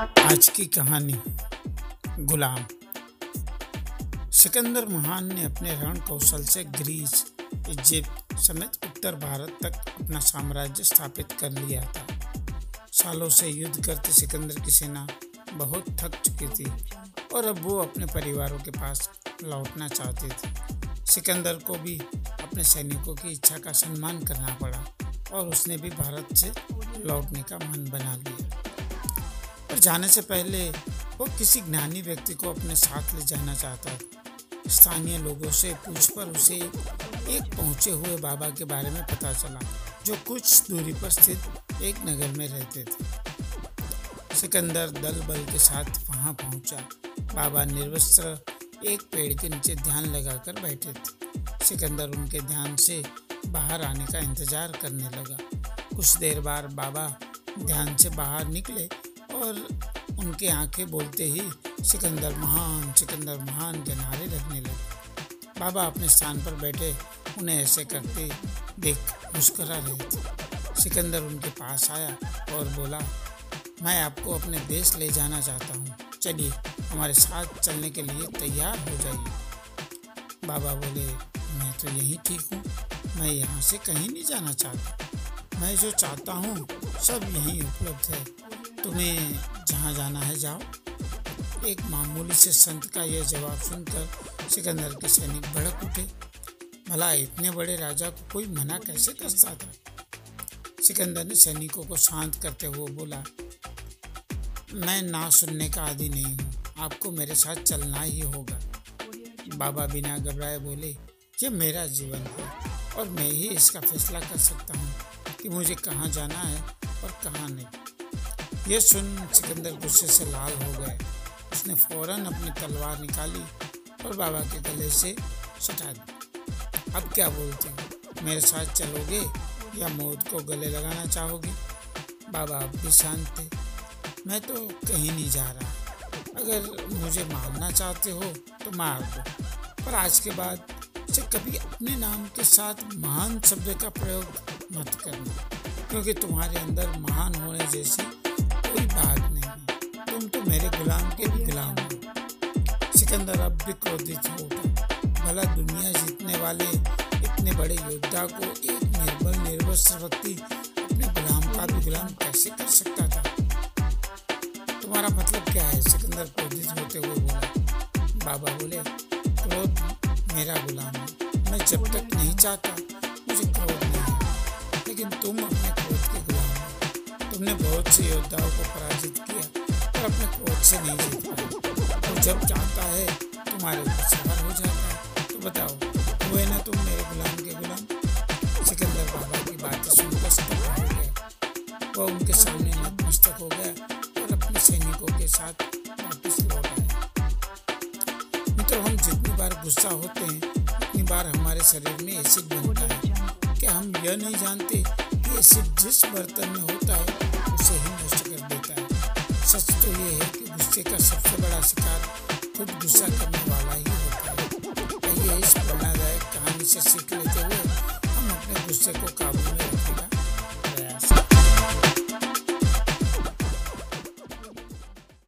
आज की कहानी, गुलाम। सिकंदर महान ने अपने रण कौशल से ग्रीस इजिप्ट समेत उत्तर भारत तक अपना साम्राज्य स्थापित कर लिया था। सालों से युद्ध करते सिकंदर की सेना बहुत थक चुकी थी और अब वो अपने परिवारों के पास लौटना चाहती थी। सिकंदर को भी अपने सैनिकों की इच्छा का सम्मान करना पड़ा और उसने भी भारत से लौटने का मन बना लिया। पर जाने से पहले वो किसी ज्ञानी व्यक्ति को अपने साथ ले जाना चाहता था स्थानीय लोगों से पूछ पर उसे एक पहुँचे हुए बाबा के बारे में पता चला, जो कुछ दूरी पर स्थित एक नगर में रहते थे। सिकंदर दल बल के साथ वहाँ पहुँचा। बाबा निर्वस्त्र एक पेड़ के नीचे ध्यान लगाकर बैठे थे। सिकंदर उनके ध्यान से बाहर आने का इंतज़ार करने लगा। कुछ देर बाद बाबा ध्यान से बाहर निकले और उनके आँखें बोलते ही सिकंदर महान सिकंदर महान के नारे लगने लगे। बाबा अपने स्थान पर बैठे, उन्हें ऐसे करते देख मुस्करा रहे थे। सिकंदर उनके पास आया और बोला, मैं आपको अपने देश ले जाना चाहता हूँ। चलिए, हमारे साथ चलने के लिए तैयार हो जाइए। बाबा बोले, मैं तो यहीं ठीक हूँ। मैं यहाँ से कहीं नहीं जाना चाहता। मैं जो चाहता हूँ, सब यहीं उपलब्ध है। तुम्हें जहाँ जाना है जाओ। एक मामूली से संत का यह जवाब सुनकर सिकंदर के सैनिक भड़क उठे। भला इतने बड़े राजा को कोई मना कैसे कर सकता? सिकंदर ने सैनिकों को शांत करते हुए बोला, मैं ना सुनने का आदि नहीं हूँ। आपको मेरे साथ चलना ही होगा। बाबा बिना घबराए बोले, ये मेरा जीवन है और मैं ही इसका फैसला कर सकता हूँ कि मुझे कहाँ जाना है और कहाँ नहीं। यह सुन सिकंदर गुस्से से लाल हो गए। उसने फ़ौरन अपनी तलवार निकाली और बाबा के गले से सटा दी। अब क्या बोलते हो? मेरे साथ चलोगे या मौत को गले लगाना चाहोगे? बाबा अब भी शांत थे। मैं तो कहीं नहीं जा रहा। अगर मुझे मारना चाहते हो तो मार दो। पर आज के बाद से कभी अपने नाम के साथ महान शब्द का प्रयोग मत करना, क्योंकि तुम्हारे अंदर महान होने जैसी तुम तो मेरे गुलाम के भी गुलाम हो। सिकंदर अब भी क्रोधित हो। भला दुनिया जीतने वाले इतने बड़े योद्धा को एक निर्बल निर्वस्त्र व्यक्ति अपने गुलाम का भी गुलाम कैसे कर सकता था? तुम्हारा मतलब क्या है? सिकंदर क्रोधित होते हुए बोला। बाबा बोले, क्रोध मेरा गुलाम है। मैं जब तक नहीं चाहता, मुझे क्रोध नहीं लेकिन तुम अपने क्रोध के गुलाम हो। तुमने बहुत से योद्धाओं को पराजित किया। पर अपने क्रोध से नहीं जीत पाए और जब चाहता है, तुम्हारे ऊपर सवार हो जाता है। तो बताओ, हुए ना तुम मेरे गुलाम के गुलाम? सिकंदर बाबा की बातें सुनकर स्तब्ध हो गया। वह उनके सामने नतमस्तक हो गया और अपने सैनिकों के साथ वापस लौट आया। मित्रों, हम जितनी बार गुस्सा होते हैं, उतनी बार हमारे शरीर में एसिड बनता है क्या हम यह नहीं जानते कि एसिड जिस बर्तन में होता है, उसे ही गुस्से का सबसे बड़ा शिकार खुद गुस्सा करने वाला ही होता है। आइए इस प्रेरणादायक कहानी से सीख लेते हुए हम अपने गुस्से को काबू में